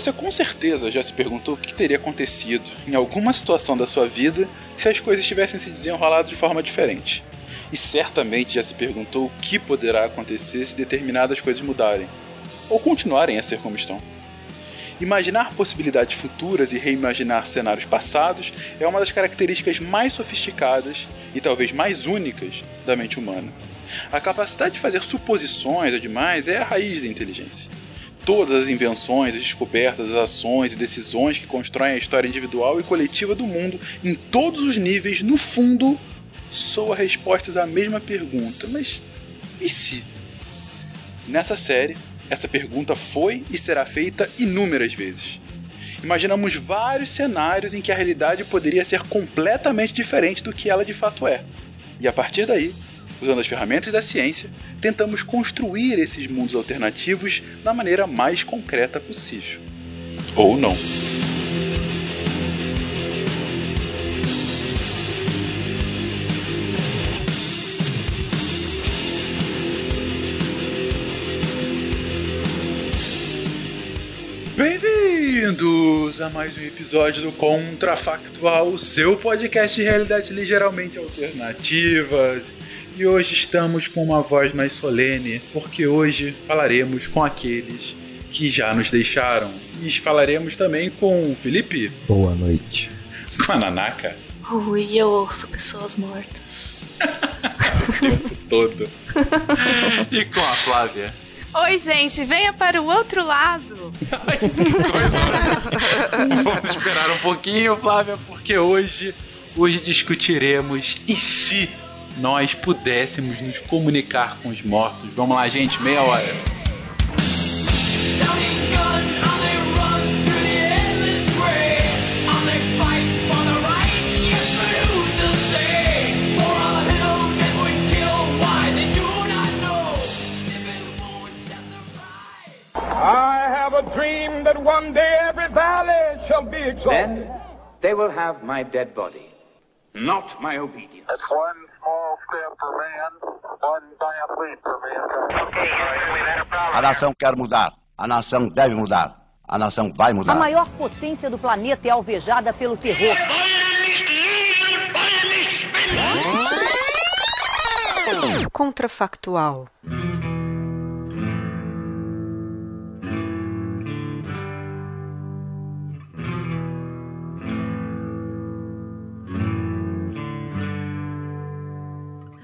Você com certeza já se perguntou o que teria acontecido em alguma situação da sua vida se as coisas tivessem se desenrolado de forma diferente. E certamente já se perguntou o que poderá acontecer se determinadas coisas mudarem, ou continuarem a ser como estão. Imaginar possibilidades futuras e reimaginar cenários passados é uma das características mais sofisticadas e talvez mais únicas da mente humana. A capacidade de fazer suposições é demais é a raiz da inteligência. Todas as invenções, as descobertas, as ações e decisões que constroem a história individual e coletiva do mundo em todos os níveis, no fundo, soa respostas à mesma pergunta: mas e se? Nessa série, essa pergunta foi e será feita inúmeras vezes. Imaginamos vários cenários em que a realidade poderia ser completamente diferente do que ela de fato é. E a partir daí, usando as ferramentas da ciência, tentamos construir esses mundos alternativos da maneira mais concreta possível. Ou não. Bem-vindos a mais um episódio do Contrafactual, seu podcast de realidade ligeiramente alternativas. E hoje estamos com uma voz mais solene, porque hoje falaremos com aqueles que já nos deixaram. E falaremos também com o Felipe. Boa noite. Com a Nanaka. Ui, eu ouço pessoas mortas. o tempo todo. e com a Flávia. Oi, gente, venha para o outro lado. Ai, que coisa. Vamos esperar um pouquinho, Flávia, porque hoje, hoje discutiremos e se nós pudéssemos nos comunicar com os mortos. Vamos lá, gente, meia hora. I have a dream that one day every valley shall be exalted. Then they will have my dead body, not my obedience. That's one A nação quer mudar. A nação deve mudar. A nação vai mudar. A maior potência do planeta é alvejada pelo terror. Contrafactual.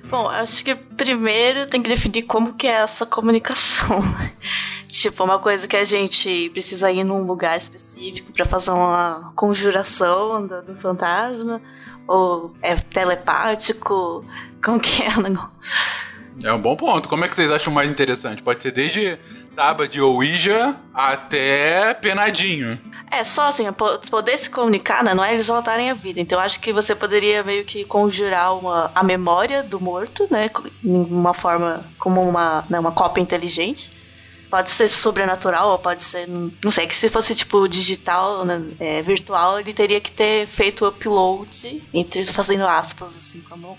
Bom, acho que primeiro tem que definir como que é essa comunicação. tipo, uma coisa que a gente precisa ir num lugar específico para fazer uma conjuração do, do, fantasma, ou é telepático, como que é o negócio? É um bom ponto. Como é que vocês acham mais interessante? Pode ser desde tábua de Ouija até penadinho. É, só assim, poder se comunicar, né? Não é eles voltarem à vida. Então, acho que você poderia meio que conjurar uma, a memória do morto, né? Uma forma, como uma, né, uma cópia inteligente. Pode ser sobrenatural, ou pode ser. Não sei, que se fosse tipo digital, né, é, virtual, ele teria que ter feito o upload, entre fazendo aspas assim com a mão.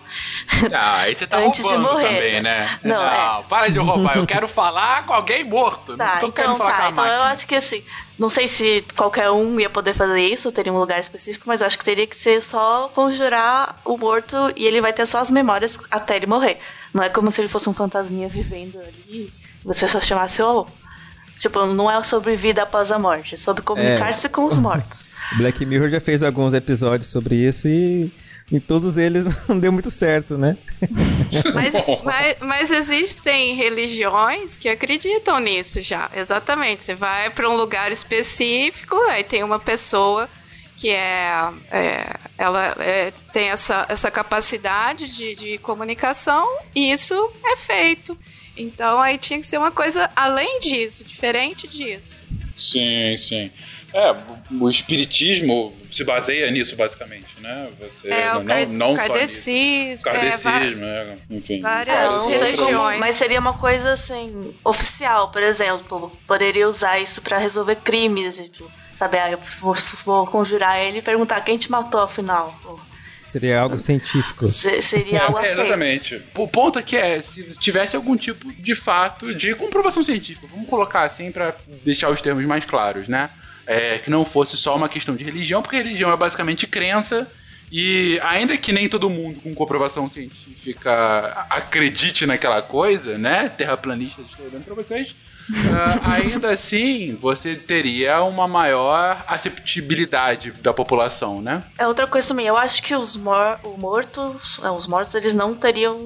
Ah, aí você tá Antes roubando de morrer. também, né? Não, não é. para de roubar. Eu quero falar com alguém morto. Tá, não tô então, querendo falar tá, com a então máquina. eu acho que assim. Não sei se qualquer um ia poder fazer isso, teria um lugar específico, mas eu acho que teria que ser só conjurar o morto e ele vai ter só as memórias até ele morrer. Não é como se ele fosse um fantasminha vivendo ali. Você só chamasse, oh, Tipo, não é sobre vida após a morte, é sobre comunicar-se é. com os mortos. Black Mirror já fez alguns episódios sobre isso e em todos eles não deu muito certo, né? mas, mas, mas, existem religiões que acreditam nisso já, exatamente. Você vai para um lugar específico, aí tem uma pessoa que é, é ela é, tem essa, essa capacidade de, de comunicação e isso é feito. Então aí tinha que ser uma coisa além disso, diferente disso. Sim, sim. É, o espiritismo se baseia nisso, basicamente, né? Você é, não, o car não kardecismo. Kardecismo, é, enfim. Várias é, religiões. mas seria uma coisa, assim, oficial, por exemplo. Poderia usar isso para resolver crimes, tipo, sabe? Ah, eu vou, vou conjurar ele e perguntar quem te matou, afinal. Seria algo científico. seria algo é, Exatamente. O ponto aqui é se tivesse algum tipo de fato de comprovação científica. Vamos colocar assim para deixar os termos mais claros, né? é, que não fosse só uma questão de religião, porque religião é basicamente crença. E ainda que nem todo mundo com comprovação científica acredite naquela coisa, né? Terraplanistas estou dando pra vocês. Uh, ainda assim, você teria uma maior acessibilidade da população, né? É outra coisa também. Eu acho que os mor mortos, é, os mortos, eles não teriam,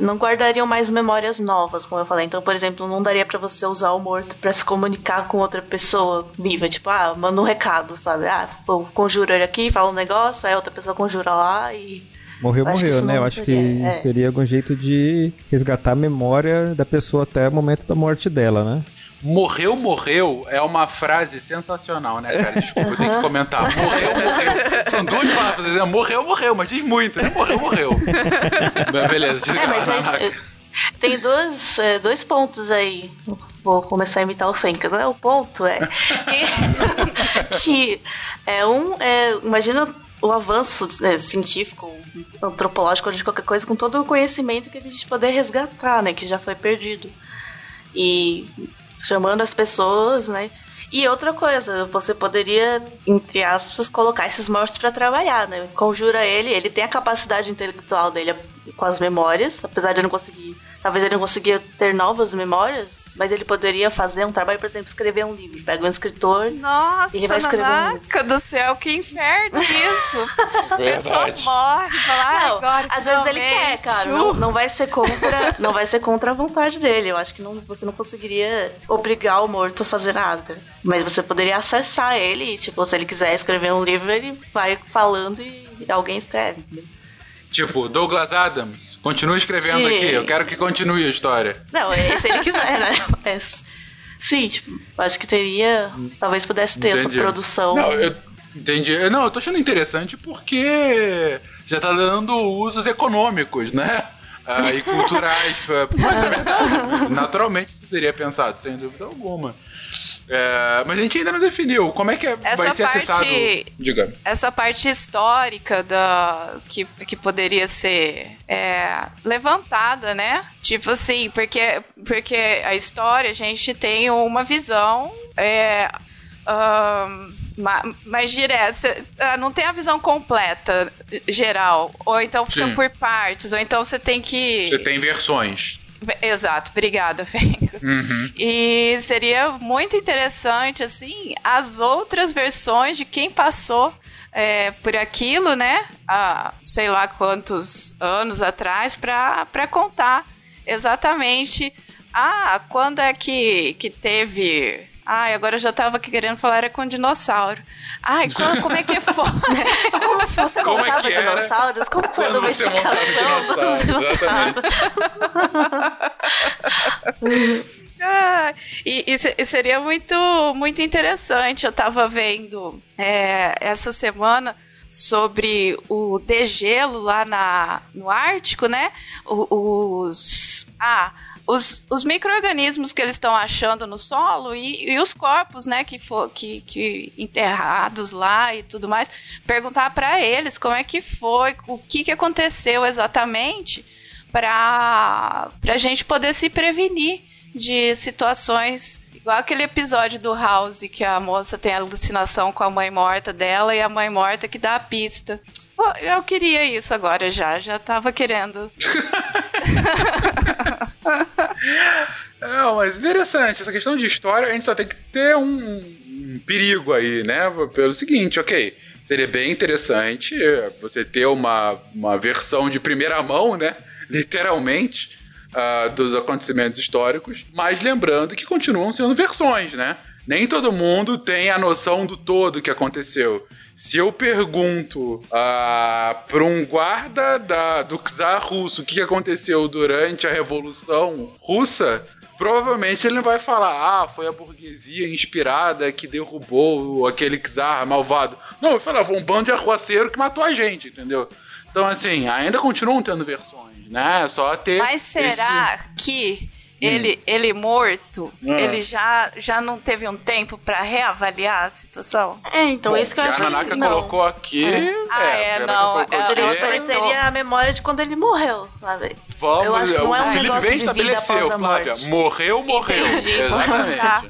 não guardariam mais memórias novas, como eu falei. Então, por exemplo, não daria para você usar o morto para se comunicar com outra pessoa viva, tipo, ah, manda um recado, sabe? Ah, conjura ele aqui, fala um negócio, aí outra pessoa conjura lá e Morreu, morreu, né? Eu acho que é. seria algum jeito de resgatar a memória da pessoa até o momento da morte dela, né? Morreu, morreu é uma frase sensacional, né, cara? Desculpa, eu tenho que comentar. Morreu, morreu. São duas palavras. Né? Morreu, morreu, mas diz muito, né? Morreu, morreu. Beleza, diga é, mas aí, tem dois, é, dois pontos aí. Vou começar a imitar o Fenka, né? O ponto é que, que é um. É, imagina o avanço é, científico, antropológico de qualquer coisa, com todo o conhecimento que a gente poder resgatar, né? Que já foi perdido. E chamando as pessoas, né? E outra coisa, você poderia, entre aspas, colocar esses mortos para trabalhar, né? Conjura ele, ele tem a capacidade intelectual dele com as memórias, apesar de ele não conseguir. Talvez ele não conseguia ter novas memórias, mas ele poderia fazer um trabalho, por exemplo, escrever um livro. Pega um escritor Nossa, e ele vai escrever um livro. do céu, que inferno isso! A pessoa morre, fala, não, agora Às vezes ele quer, cara. Não, não, vai ser contra, não vai ser contra a vontade dele. Eu acho que não, você não conseguiria obrigar o morto a fazer nada. Mas você poderia acessar ele, e, tipo, se ele quiser escrever um livro, ele vai falando e alguém escreve. Tipo, Douglas Adams, continue escrevendo Sim. aqui, eu quero que continue a história. Não, é se ele quiser, né? Mas, sim, tipo, acho que teria. Talvez pudesse ter entendi. essa produção. Não, eu entendi. Não, eu tô achando interessante porque já tá dando usos econômicos, né? Ah, e culturais. Mas é verdade, naturalmente isso seria pensado, sem dúvida alguma. É, mas a gente ainda não definiu como é que é, vai ser parte, acessado. Diga. Essa parte histórica da que, que poderia ser é, levantada, né? Tipo assim, porque, porque a história a gente tem uma visão. É, um, mais direta. Ah, não tem a visão completa, geral. Ou então fica Sim. por partes, ou então você tem que. Você tem versões. Exato, obrigada, Fênix. Uhum. E seria muito interessante, assim, as outras versões de quem passou é, por aquilo, né? Há sei lá quantos anos atrás, para contar exatamente. Ah, quando é que, que teve Ai, agora eu já tava querendo falar era com dinossauro. Ai, como, como é que foi? como você como é montava é dinossauros? Como foi a domesticação dos dinossauros? ah, e, e, seria muito, muito interessante. Eu tava vendo é, essa semana sobre o degelo lá na, no Ártico, né? Os. Ah os, os micro-organismos que eles estão achando no solo e, e os corpos, né, que, for, que, que enterrados lá e tudo mais, perguntar para eles como é que foi, o que, que aconteceu exatamente para a gente poder se prevenir de situações igual aquele episódio do House que a moça tem alucinação com a mãe morta dela e a mãe morta que dá a pista. Eu queria isso agora já, já tava querendo. Não, mas interessante, essa questão de história, a gente só tem que ter um, um perigo aí, né? Pelo seguinte, ok, seria bem interessante você ter uma, uma versão de primeira mão, né? Literalmente, uh, dos acontecimentos históricos, mas lembrando que continuam sendo versões, né? Nem todo mundo tem a noção do todo que aconteceu. Se eu pergunto ah, para um guarda da, do czar russo o que aconteceu durante a Revolução Russa, provavelmente ele não vai falar, ah, foi a burguesia inspirada que derrubou aquele czar malvado. Não, falar, foi um bando de arruaceiro que matou a gente, entendeu? Então, assim, ainda continuam tendo versões, né? Só ter. Mas será esse... que ele, ele morto, ah. ele já, já não teve um tempo para reavaliar a situação? É, então Bom, isso que eu acho que assim, não. colocou aqui. É. Ah, é, não. É, seria, tipo, ele teria a memória de quando ele morreu, sabe? Vamos, eu acho que não é um Felipe negócio de vida após a Flávia, morte. Morreu, morreu. Entendi. Exatamente. Tá.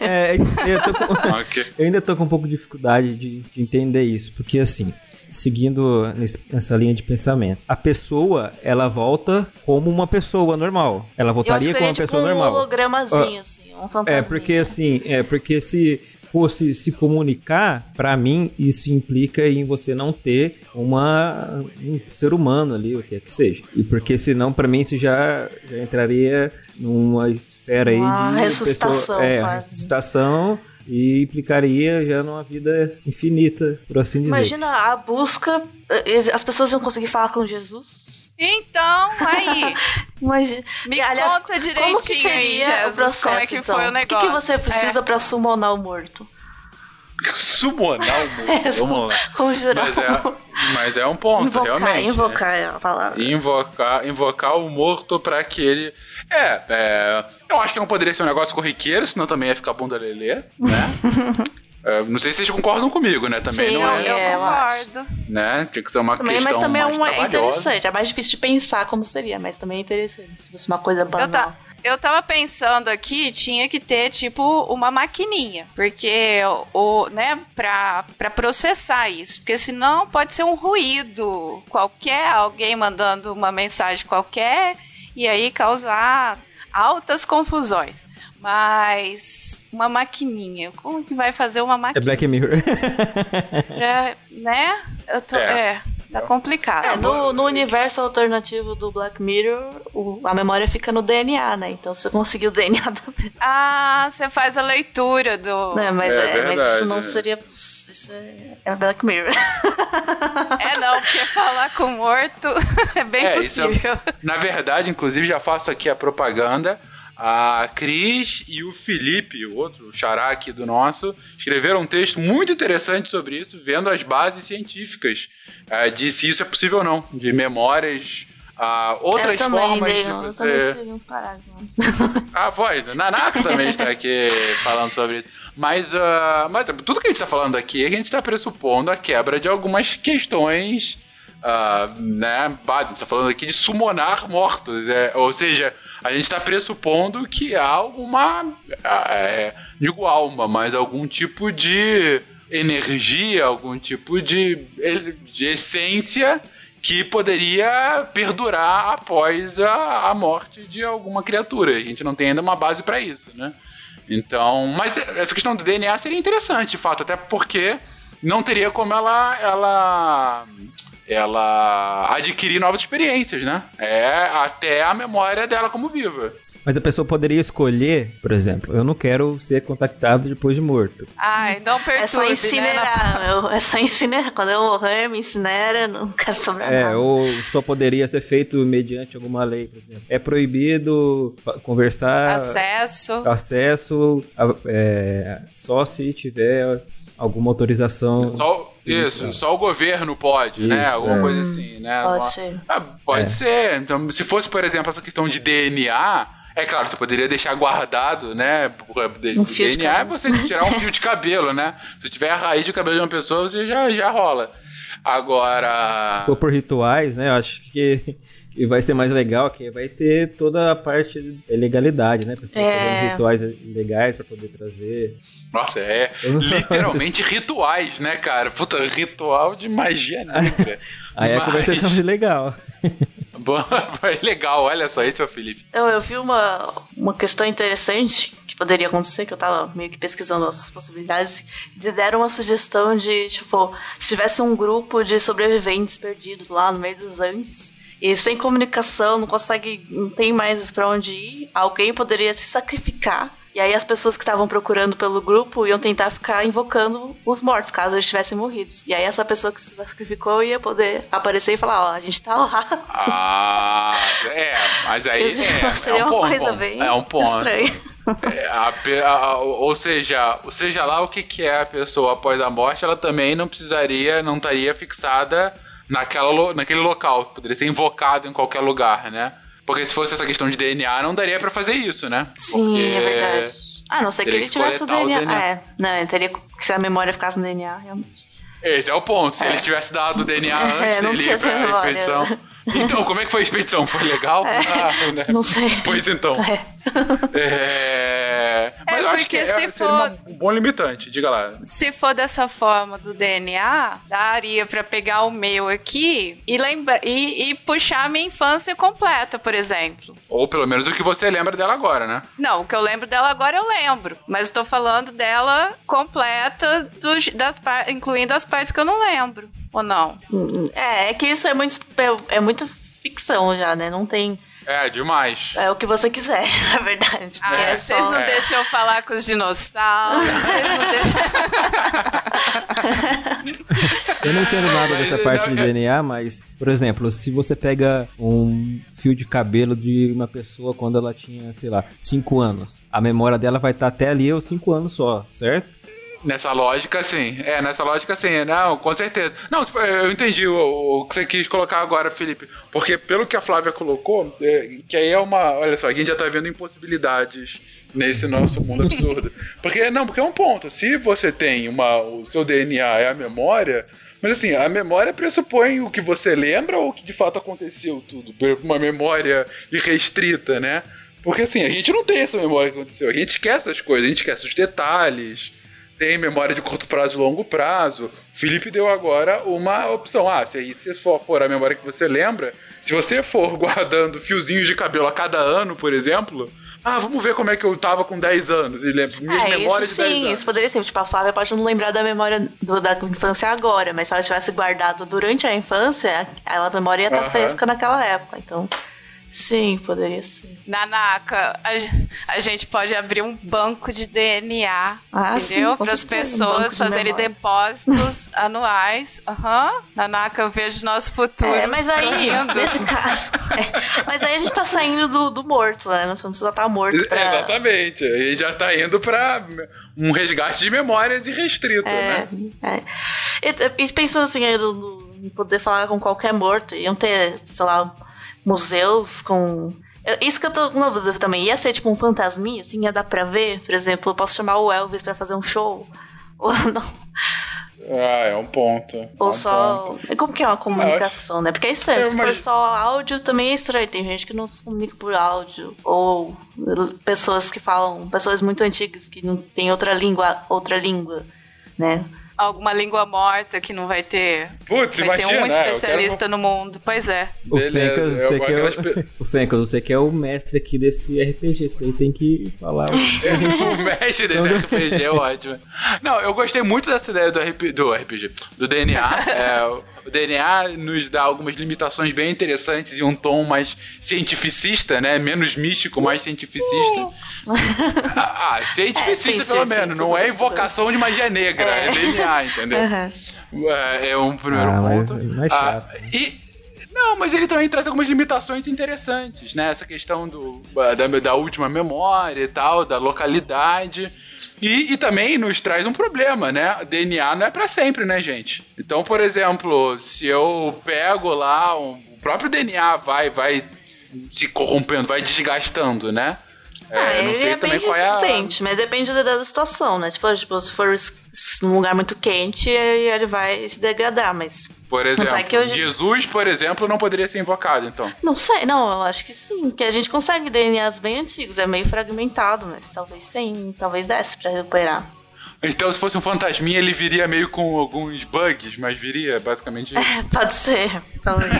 É, eu, tô com, okay. eu ainda tô com um pouco de dificuldade de, de entender isso, porque assim, seguindo nessa linha de pensamento. A pessoa, ela volta como uma pessoa normal. Ela voltaria como uma tipo pessoa um normal. Um hologramazinho, uh, assim, um É, porque assim, é porque se fosse se comunicar, para mim isso implica em você não ter uma um ser humano ali, o que é que seja. E porque senão para mim isso já, já entraria numa esfera uma aí de ressuscitação, pessoa, é, quase. ressuscitação e implicaria já numa vida infinita, por assim dizer. Imagina a busca, as pessoas iam conseguir falar com Jesus. Então, aí. Imagina. Me Aliás, conta direitinho como que seria aí, Jesus, o processo, como é que então? foi o O que, negócio. que você precisa É. pra summonar o morto? Summonar o mundo. É, Vamos lá. Conjurar Mas é, mas é um ponto, Invocar, realmente. né? invocar é a palavra. Invocar, invocar o morto pra que ele. É, é, eu acho que não poderia ser um negócio corriqueiro, senão também ia ficar bunda lelê, né? É, não sei se vocês concordam comigo, né? Também Sim, não é, eu Eu concordo. concordo. né? Tinha que ser uma Também, questão mas também é, mais um, é interessante. É mais difícil de pensar como seria, mas também é interessante. Se fosse uma coisa Eu, banal. Eu tava pensando aqui, tinha que ter, tipo, uma maquininha. Porque, o, né, pra, pra processar isso. Porque senão pode ser um ruído qualquer, alguém mandando uma mensagem qualquer, e aí causar altas confusões. Mas uma maquininha, como que vai fazer uma É maquininha? Black Mirror. pra, né? Eu tô, É. é. Tá complicado. É, no, no universo alternativo do Black Mirror, o- a memória fica no DNA, né? Então você conseguiu o DNA da Ah, você faz a leitura do. Não, mas, É é, mas verdade, isso não é. seria. Isso é, é Black Mirror. É, não, porque falar com morto é bem É, isso é- possível. Na verdade, inclusive, já faço aqui a propaganda. A Cris e o Felipe, o outro xará aqui do nosso, escreveram um texto muito interessante sobre isso, vendo as bases científicas eh, de se isso é possível ou não, de memórias, ah, outras também, formas dei, de eu também você. escrevi uns parágrafos. Ah, pode. Nanaka também está aqui falando sobre isso. Mas, ah, mas tudo que a gente está falando aqui, a gente está pressupondo a quebra de algumas questões, ah, né. A gente está falando aqui de summonar mortos. é, ou seja, a gente está pressupondo que há alguma, ah, é, digo alma, mas algum tipo de energia, algum tipo de, de essência que poderia perdurar após a, a morte de alguma criatura. A gente não tem ainda uma base para isso, né? Então, mas essa questão do DNA seria interessante, de fato, até porque não teria como ela ela ela adquirir novas experiências, né? É até a memória dela como viva. Mas a pessoa poderia escolher, por exemplo, eu não quero ser contactado depois de morto. Ai, não perturbe, É só né, incinerar. na- eu- é só incinerar. Quando eu morrer, me incinera, não quero sobrar É, nada. ou só poderia ser feito mediante alguma lei, por exemplo. É proibido conversar, Acesso. acesso a- é, só se tiver alguma autorização. Só, isso, só o governo pode, né? Isso, Alguma é. coisa assim, né? Pode Uma- ser. Ah, pode É. ser. Então, se fosse, por exemplo, essa questão de DNA, é claro, você poderia deixar guardado, né? Um o fio de DNA é cabelo. você tirar um fio de cabelo, né? Se tiver a raiz de cabelo de uma pessoa, você já, já rola. Agora. Se for por rituais, né? Eu acho que, que vai ser mais legal, que vai ter toda a parte da legalidade, né? Pessoas É. fazendo rituais legais pra poder trazer. Nossa, é literalmente rituais, né, cara? Puta, ritual de magia negra. Aí a conversa fica mais legal. Bom, legal, olha só, esse é o Felipe. Eu, eu vi uma, uma questão interessante que poderia acontecer, que eu tava meio que pesquisando as possibilidades, de deram uma sugestão de, tipo, se tivesse um grupo de sobreviventes perdidos lá no meio dos Andes, e sem comunicação, não consegue, não tem mais pra onde ir, alguém poderia se sacrificar. E aí as pessoas que estavam procurando pelo grupo iam tentar ficar invocando os mortos, caso eles tivessem morrido. E aí essa pessoa que se sacrificou ia poder aparecer e falar, ó, a gente tá lá. Ah, é, mas aí é, seria é um uma ponto, coisa bom, bem é um ponto. estranha. É, a a- ou seja, seja lá o que, que é a pessoa após a morte, ela também não precisaria, não estaria fixada naquela, naquele local. Poderia ser invocado em qualquer lugar, né? Porque se fosse essa questão de DNA, não daria pra fazer isso, né? Sim, Porque é verdade. Ah, a não ser que ele tivesse o coletar DNA. É, não, ele teria que se a memória ficasse no DNA, realmente. Esse é o ponto. Se ele tivesse dado o DNA antes É, não dele tinha ir pra memória. expedição. Então, como é que foi a expedição? Foi legal? Ah, né? Não sei. Pois então. É. É, mas É, eu acho que porque é, se seria for- um bom limitante, diga lá. Se for dessa forma do DNA, daria pra pegar o meu aqui e, lembra e, e puxar a minha infância completa, por exemplo. Ou pelo menos o que você lembra dela agora, né? Não, o que eu lembro dela agora eu lembro. Mas eu tô falando dela completa, dos, das incluindo as partes que eu não lembro. Ou não? É, é que isso é muito é, é muita ficção já, né? Não tem É, demais. é o que você quiser, na verdade. Ah, é vocês só- não É. deixam eu falar com os dinossauros. vocês não deixam... Eu não entendo nada dessa parte não, de é- DNA, mas, por exemplo, se você pega um fio de cabelo de uma pessoa quando ela tinha, sei lá, 5 anos, a memória dela vai estar até ali aos 5 anos só, certo? Nessa lógica, sim. É, nessa lógica, sim. Não, com certeza. Não, eu entendi o, o que você quis colocar agora, Felipe. Porque pelo que a Flávia colocou, é, que aí é uma. Olha só, a gente já tá vendo impossibilidades nesse nosso mundo absurdo. Porque, não, porque é um ponto. Se você tem uma. O seu DNA é a memória. Mas assim, a memória pressupõe o que você lembra ou o que de fato aconteceu tudo. Por Uma memória irrestrita, né? Porque assim, a gente não tem essa memória que aconteceu. A gente esquece as coisas, a gente esquece os detalhes tem memória de curto prazo e longo prazo. O Felipe deu agora uma opção. Ah, se, se for, for a memória que você lembra, se você for guardando fiozinhos de cabelo a cada ano, por exemplo, ah, vamos ver como é que eu tava com 10 anos. E lembra, minhas É, isso memórias de 10 sim, anos. isso poderia ser. Tipo, a Flávia pode não lembrar da memória do- da infância agora, mas se ela tivesse guardado durante a infância, a memória ia estar Aham. fresca naquela época. Então, sim, poderia ser. Nanaka, a, a gente pode abrir um banco de DNA, Ah, sim, entendeu? Para as um pessoas de fazerem memória. depósitos anuais. Aham. Nanaka, eu vejo nosso futuro. É, mas aí, sorrindo. nesse caso. é, mas aí a gente tá saindo do, do morto, né? Não precisa estar morto pra. Exatamente. Aí já tá indo pra um resgate de memórias irrestrito, É, né? é. E, e pensando assim, aí no- poder falar com qualquer morto, iam ter, sei lá, museus com. Isso que eu tô com uma dúvida também. Ia ser tipo um fantasminha, assim, ia dar pra ver? Por exemplo, eu posso chamar o Elvis pra fazer um show? Ou não? Ah, é um ponto. É Ou um só. ponto. Como que é uma comunicação, né? Porque é estranho. Eu Se for só áudio, também é estranho. Tem gente que não se comunica por áudio. Ou pessoas que falam. Pessoas muito antigas que não tem outra língua, outra língua, né? Alguma língua morta que não vai ter. Putz, vai ter imagina, um né? Eu quero- especialista no mundo. Pois é. O Fencas, você, que é o, pe- o Fencas, você que é o mestre aqui desse RPG, você tem que falar. o mestre desse RPG é ótimo. Não, eu gostei muito dessa ideia do, RP, do RPG, do DNA. É, o DNA nos dá algumas limitações bem interessantes e um tom mais cientificista, né? Menos místico, mais cientificista. Ah, ah, cientificista É, sim, pelo sim, menos, sim, não é invocação de magia negra, é, DNA, entendeu? Aham. É, é um primeiro Ah, mas- ponto. mais Ah, chato. e. Não, mas ele também traz algumas limitações interessantes, né? Essa questão do, da, da última memória e tal, da localidade. E, e também nos traz um problema, né? DNA não é pra sempre, né, gente? Então, por exemplo, se eu pego lá, um- o próprio DNA vai, vai se corrompendo, vai desgastando, né? Ah, eu não ele sei é bem também qual é a- resistente, mas depende da, situação, né? Se for, tipo, se for num lugar muito quente, ele vai se degradar, mas. Por exemplo, é que hoje- Jesus, por exemplo, não poderia ser invocado, então. Não sei, não, eu acho que sim. Porque a gente consegue DNAs bem antigos, é meio fragmentado, mas talvez tem, talvez desse pra recuperar. Então, se fosse um fantasminha, ele viria meio com alguns bugs, mas viria basicamente. Pode ser, talvez.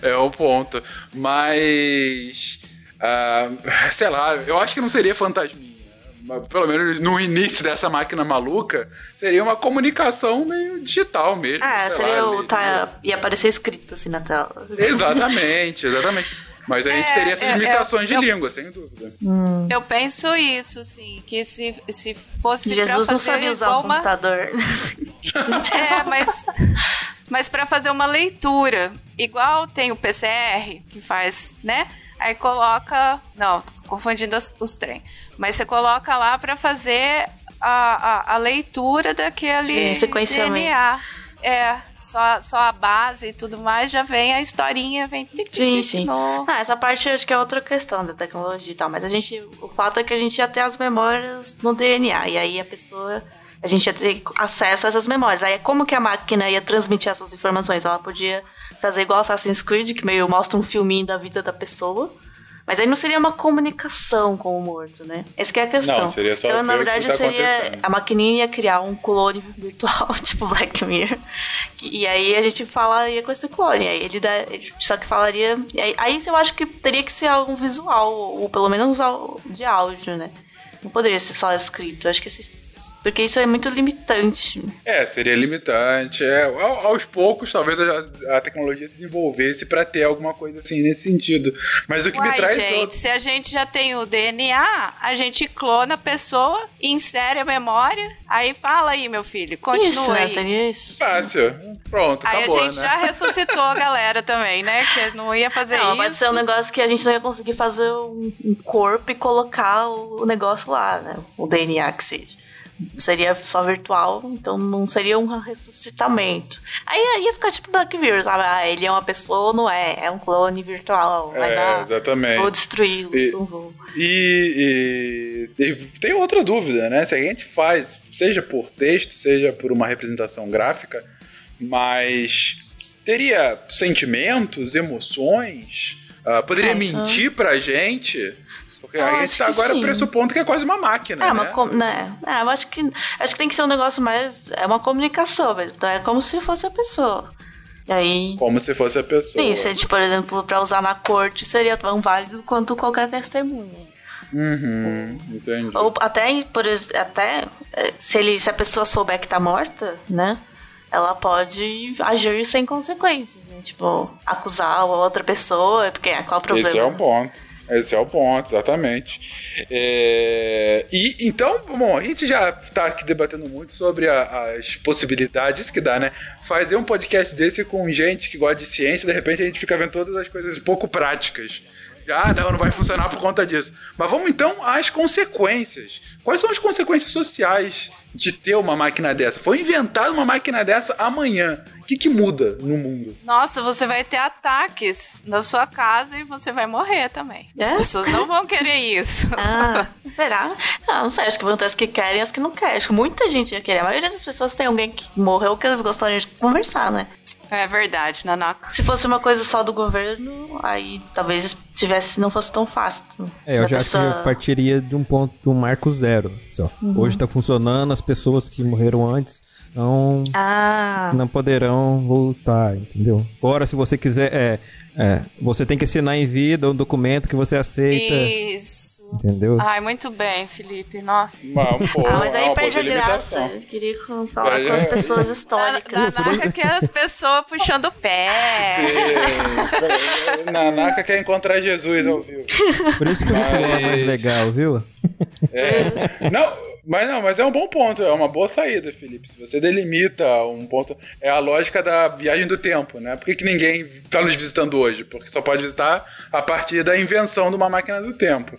é o ponto. Mas. ah, sei lá, eu acho que não seria fantasminha. Pelo menos no início dessa máquina maluca, seria uma comunicação meio digital mesmo. ah, seria lá, o. ali- Tá, ia aparecer escrito assim na tela. Exatamente, exatamente. Mas a gente É, teria essas é, limitações é, de eu- língua, sem dúvida. Eu penso isso, assim, que se, se fosse pra Jesus fazer não sabia usar o uma... computador. É, mas, mas para fazer uma leitura, igual tem o PCR, que faz, né? Aí coloca. Não, tô confundindo as- os trem. Mas você coloca lá para fazer a, a, a leitura daquele Sim. DNA. É, só, só a base e tudo mais, já vem a historinha, vem tic, tic, Sim, tic, sim. no- Ah, essa parte eu acho que é outra questão da tecnologia e tal, mas a gente. O fato é que a gente ia ter as memórias no DNA, e aí a pessoa. A gente ia ter acesso a essas memórias. Aí como que a máquina ia transmitir essas informações? Ela podia fazer igual Assassin's Creed, que meio mostra um filminho da vida da pessoa. Mas aí não seria uma comunicação com o morto, né? Essa que é a questão. Não, seria só então, na verdade, tá seria. A maquininha ia criar um clone virtual, tipo Black Mirror. E aí a gente falaria com esse clone. Aí ele dá. ele- Só que falaria. Aí, aí eu acho que teria que ser algum visual, ou pelo menos de áudio, né? Não poderia ser só escrito. Acho que esse. Porque isso é muito limitante. É, seria limitante. É, ao- aos poucos, talvez a, a tecnologia se desenvolvesse pra ter alguma coisa assim nesse sentido. Mas o que me Uai, traz. gente, se a gente já tem o DNA, a gente clona a pessoa, insere a memória, aí fala aí, meu filho, continua isso, aí. Seria isso. Fácil. Pronto, Aí acabou, a gente né? já ressuscitou a galera também, né? Que não ia fazer Não, isso. pode ser um negócio que a gente não ia conseguir fazer um, corpo e colocar o, o negócio lá, né? O DNA que seja. Seria só virtual, então não seria um ressuscitamento. Aí ia ficar tipo Black Mirror, sabe? Ah, ele é uma pessoa não é? É um clone virtual. Vai É, dar. exatamente. Vou destruí-lo. E- não vou. E, e- e tem outra dúvida, né? Se a gente faz, seja por texto, seja por uma representação gráfica, mas teria sentimentos, emoções, ah, poderia isso- mentir pra gente? Porque a gente tá agora sim. pressupondo que é quase uma máquina, É, né? uma com, né? É, eu acho que acho que tem que ser um negócio mais é uma comunicação, velho. Então é como se fosse a pessoa. E aí Como se fosse a pessoa. Sim, se a gente, por exemplo, pra usar na corte seria tão válido quanto qualquer testemunha. Uhum, entendi. Ou até, por até eh, se, ele, se a pessoa souber que tá morta, né? Ela pode agir sem consequências. Né? Tipo, acusar a outra pessoa, porque ah, qual o problema? Esse é o ponto. Esse é o ponto, exatamente. É, E então, bom, a gente já tá aqui debatendo muito sobre a- as possibilidades que dá, né? Fazer um podcast desse com gente que gosta de ciência, de repente a gente fica vendo todas as coisas pouco práticas. Ah, não, não vai funcionar por conta disso. Mas vamos então às consequências. Quais são as consequências sociais de ter uma máquina dessa? Foi inventada uma máquina dessa amanhã. O que, que muda no mundo? Nossa, você vai ter ataques na sua casa e você vai morrer também. As É? pessoas não vão querer isso. Ah, será? Não, não sei. Acho que vão ter as que querem e as que não querem. Acho que muita gente ia querer. A maioria das pessoas tem alguém que morreu que eles gostariam de conversar, né? É verdade, Nanaka. Se fosse uma coisa só do governo, aí talvez tivesse, não fosse tão fácil. É, eu já pessoa- que eu partiria de um ponto do marco zero. Só. Uhum. Hoje tá funcionando, as pessoas que morreram antes não, Ah, não poderão voltar, entendeu? Agora, se você quiser, é, é, você tem que assinar em vida um documento que você aceita, Isso. Entendeu? Ai, muito bem, Felipe. Nossa. Um pouco, ah, mas é aí uma perde a graça. Eu queria falar É, com as é. pessoas Na, históricas. Nanaka quer as pessoas puxando o pé. Sim. Nanaka quer encontrar Jesus ao vivo. Por isso que o ritual é mais legal, viu? É. Não, mas não, mas é um bom ponto, é uma boa saída, Felipe. Se você delimita um ponto. É a lógica da viagem do tempo, né? Por que, que ninguém está nos visitando hoje? Porque só pode visitar a partir da invenção de uma máquina do tempo.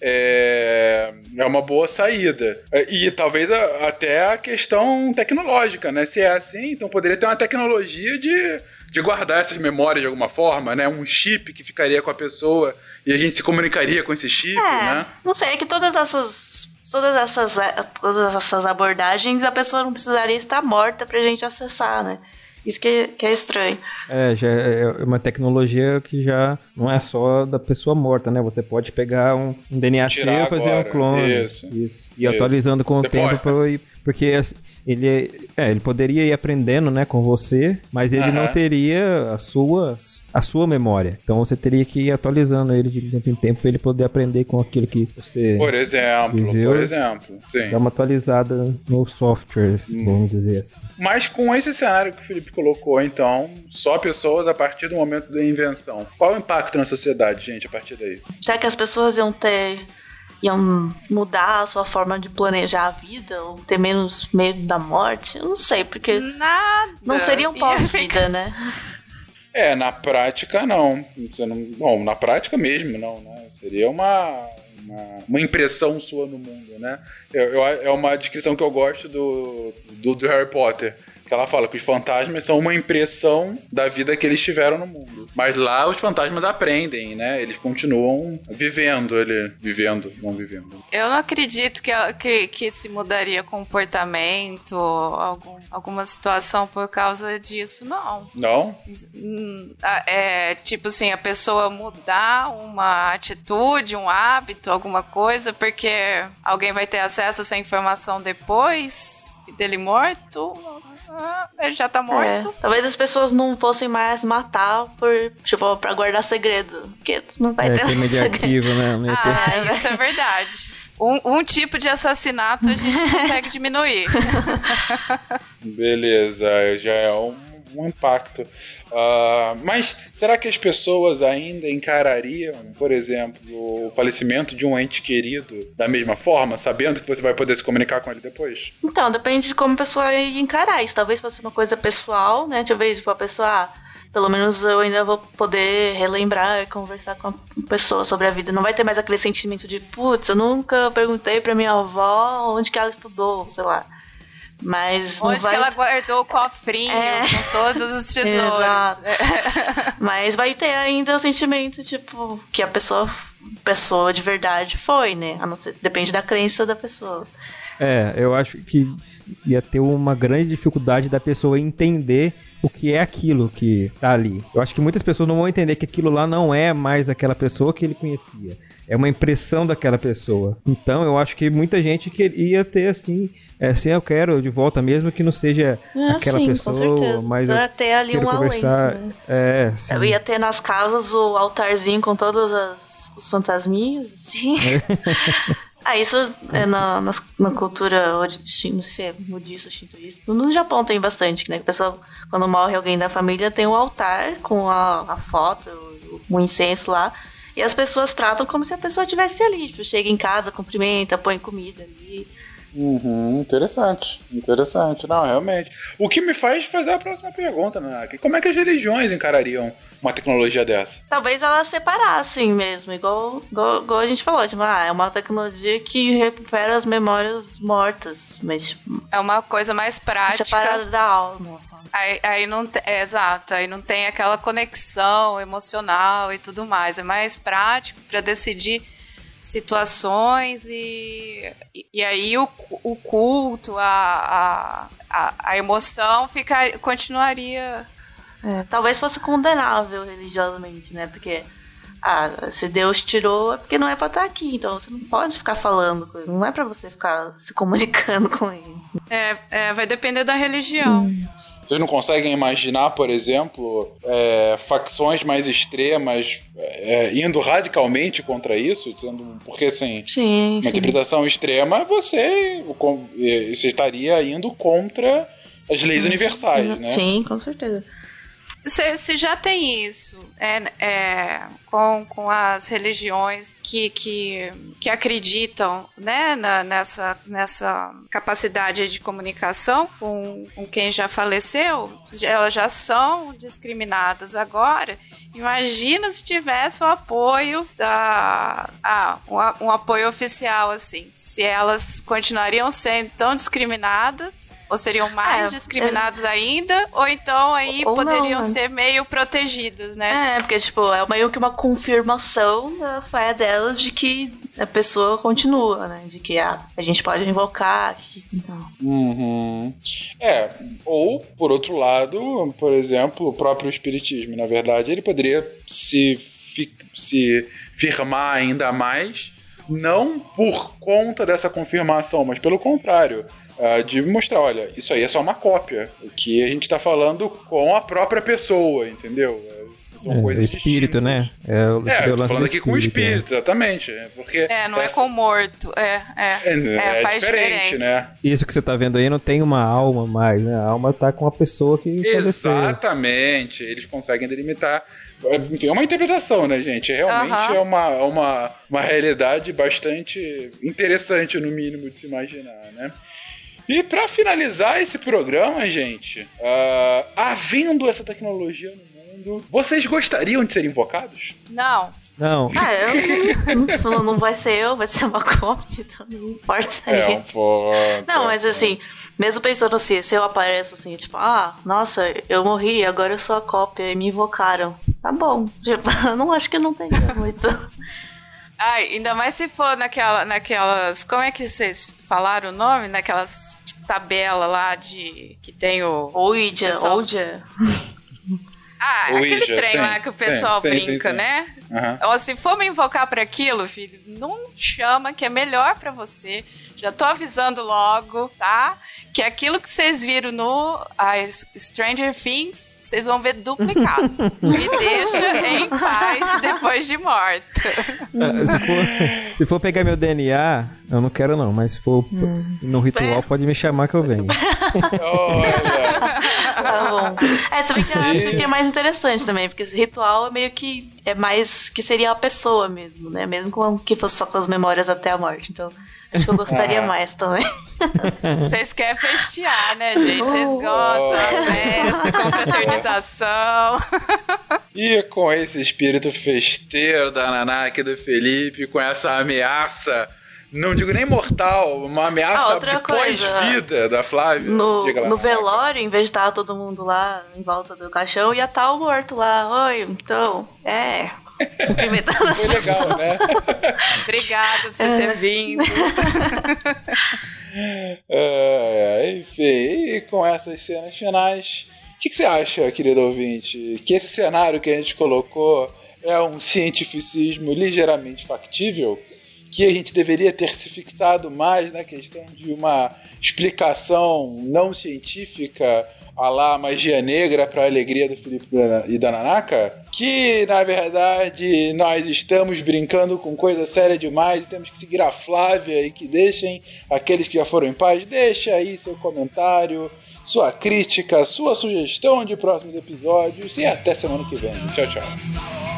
É, é uma boa saída. É, E talvez a- até a questão tecnológica, né? Se é assim, então poderia ter uma tecnologia de, de guardar essas memórias de alguma forma, né? Um chip que ficaria com a pessoa e a gente se comunicaria com esse chip, É, né? não sei, é que todas essas. Todas essas, é, todas essas abordagens a pessoa não precisaria estar morta pra gente acessar, né? Isso que, é- que é estranho. É, já é uma tecnologia que já não é só da pessoa morta, né? Você pode pegar um, um DNA seu e fazer agora. um clone. Isso. E Isso. atualizando com o Você tempo pode. pra ir- porque assim, ele é, ele poderia ir aprendendo, né, com você, mas ele não Aham. teria a sua a sua memória. Então você teria que ir atualizando ele de tempo em tempo pra ele poder aprender com aquilo que você Por exemplo, Viveu? por exemplo. Sim. dá uma atualizada no software, Hum. vamos dizer assim. Mas com esse cenário que o Felipe colocou, então, só pessoas a partir do momento da invenção. Qual o impacto na sociedade, gente, a partir daí? Será que as pessoas iam ter. Iam mudar a sua forma de planejar a vida? Ou ter menos medo da morte? Eu não sei, porque Nada. não seria um pós-vida, né? É, na prática não. Você não. Bom, na prática mesmo não, né? Seria uma, uma, uma impressão sua no mundo, né? Eu, eu- é uma descrição que eu gosto do, do, do Harry Potter. Que ela fala que os fantasmas são uma impressão da vida que eles tiveram no mundo. Mas lá os fantasmas aprendem, né? Eles continuam vivendo, ele vivendo, não vivendo. Eu não acredito que, que, que se mudaria comportamento, algum, alguma situação por causa disso, não. Não? Hum, É, tipo assim, a pessoa mudar uma atitude, um hábito, alguma coisa, porque alguém vai ter acesso a essa informação depois dele morto. Ah, ele já tá É, morto. talvez as pessoas não fossem mais matar por, tipo, pra guardar segredo. Porque não vai É, ter mais de segredo. arquivo, né? Ah, isso é verdade. Um, um tipo de assassinato a gente consegue diminuir. Beleza, já é um, um impacto. Ah, mas será que as pessoas ainda encarariam, por exemplo, o falecimento de um ente querido da mesma forma, sabendo que você vai poder se comunicar com ele depois? Então, depende de como a pessoa encarar isso. Talvez fosse uma coisa pessoal, né? Talvez tipo, a pessoa, ah, pelo menos eu ainda vou poder relembrar e conversar com a pessoa sobre a vida. Não vai ter mais aquele sentimento de, putz, eu nunca perguntei pra minha avó onde que ela estudou, sei lá. Mas não Onde vai... que ela guardou o cofrinho É. com todos os tesouros. Mas vai ter ainda o sentimento, tipo, que a pessoa, pessoa de verdade foi, né? A não ser, depende da crença da pessoa. É, eu acho que ia ter uma grande dificuldade da pessoa entender o que é aquilo que tá ali. Eu acho que muitas pessoas não vão entender que aquilo lá não é mais aquela pessoa que ele conhecia. É uma impressão daquela pessoa. Então eu acho que muita gente queria ter assim, é, assim, eu quero de volta mesmo que não seja Ah, aquela sim, pessoa, mas eu Pra ter ali um conversar. alento, né? É, sim. Eu ia ter nas casas o altarzinho com todos as- os fantasminhas, assim. ah, isso é na, nas- na cultura, não sei se é budista ou shintoísta. No Japão tem bastante, né? A pessoa, quando morre alguém da família, tem um altar com a, a foto, o, o incenso lá. E as pessoas tratam como se a pessoa estivesse ali. Tipo, chega em casa, cumprimenta, põe comida ali. Uhum, interessante, interessante. Não, realmente. O que me faz fazer a próxima pergunta, Nanaki. Como é que as religiões encarariam uma tecnologia dessa? Talvez elas separassem mesmo, igual, igual, igual a gente falou, tipo, ah, é uma tecnologia que recupera as memórias mortas, mas tipo, É uma coisa mais prática. separada da alma. Aí, aí não te- é, exato, aí não tem aquela conexão emocional e tudo mais. É mais prático para decidir situações e, e, e aí o, o culto, a, a, a, emoção ficar, continuaria. É, talvez fosse condenável religiosamente, né? Porque ah, se Deus tirou é porque não é pra estar aqui, então você não pode ficar falando com ele, não é pra você ficar se comunicando com ele. É, é, vai depender da religião. Vocês não conseguem imaginar, por exemplo, é, facções mais extremas é, indo radicalmente contra isso? Sendo, porque, assim, Sim, uma sim. interpretação extrema, você, eh, você estaria indo contra as leis universais, né? Sim, com certeza. Se, já tem isso é, é, com, com as religiões que, que, que acreditam né, na- nessa, nessa capacidade de comunicação com, com quem já faleceu, elas já são discriminadas agora. Imagina se tivesse o apoio da. Ah, um, um apoio oficial, assim. Se elas continuariam sendo tão discriminadas, ou seriam mais É, discriminadas ainda, ou então aí Ou não, poderiam né? ser meio protegidas, né? É, porque, tipo, é meio que uma confirmação da fé dela de que a pessoa continua, né? De que ah, a gente pode invocar aqui. Então. Uhum. É, ou, por outro lado, por exemplo, o próprio Espiritismo, na verdade, ele poderia se, fi- se firmar ainda mais, não por conta dessa confirmação, mas pelo contrário. Ah, de mostrar, olha, isso aí é só uma cópia. O que a gente tá falando com a própria pessoa, entendeu? São É, o coisas espírito, distintas. né? É, o, É, o tô falando do aqui com o espírito, espírito, exatamente. é, Porque É, não é essa- com morto. É, é. é, é faz diferente, diferença. né? Isso que você tá vendo aí não tem uma alma mais, né? A alma tá com a pessoa que faleceu. Exatamente, eles conseguem delimitar. Enfim, é uma interpretação, né, gente? Realmente Aham. é uma, é uma, uma realidade bastante interessante, no mínimo, de se imaginar, né? E pra finalizar esse programa, gente, ah, havendo essa tecnologia no mundo. Vocês gostariam de ser invocados? Não. Não. Ah, eu não, vai ser eu, vai ser uma cópia, então não importa. É um ponto. Não, mas assim, mesmo pensando assim, se eu apareço assim, tipo, ah, nossa, eu morri, agora eu sou a cópia e me invocaram. Tá bom. Tipo, eu não acho que não tenha muito. Ai, ainda mais se for naquela, naquelas. Como é que vocês falaram o nome? Naquelas tabela lá de. que tem o. Ouija, pessoal- Ouija. Ah, Ouija, aquele trem sim, lá que o pessoal sim, brinca, sim, sim. né? Aham. Ó, se for me invocar pra aquilo, filho, não chama que é melhor pra você. Já tô avisando logo, tá? Que aquilo que vocês viram no Stranger Things, vocês vão ver duplicado. Me deixa em paz depois de morta. Ah, Se for, se for pegar meu DNA, eu não quero não, mas se for no ritual, pode me chamar que eu venho. Olha. Tá bom. É, se bem que eu acho que é mais interessante também, porque esse ritual é meio que é mais que seria a pessoa mesmo, né? Mesmo com, que fosse só com as memórias até a morte. Então, acho que eu gostaria Ah. mais também. Vocês querem festear, né, gente? Vocês gostam da festa, confraternização. E com esse espírito festeiro da Nanak e do Felipe, com essa ameaça, não digo nem mortal, uma ameaça Ah, pós-vida da Flávia. No, lá, no velório, em vez de estar todo mundo lá em volta do caixão, ia estar o morto lá. Oi, então, é. Foi legal, né? Obrigada por você ter vindo. É, enfim, e com essas cenas finais, o que, que você acha, querido ouvinte? Que esse cenário que a gente colocou é um cientificismo ligeiramente factível? Que a gente deveria ter se fixado mais na questão de uma explicação não científica a lá magia negra para a alegria do Felipe e da Nanaka? Que na verdade nós estamos brincando com coisa séria demais e temos que seguir a Flávia e que deixem aqueles que já foram em paz, deixa aí seu comentário, sua crítica, sua sugestão de próximos episódios e até semana que vem. Tchau, tchau.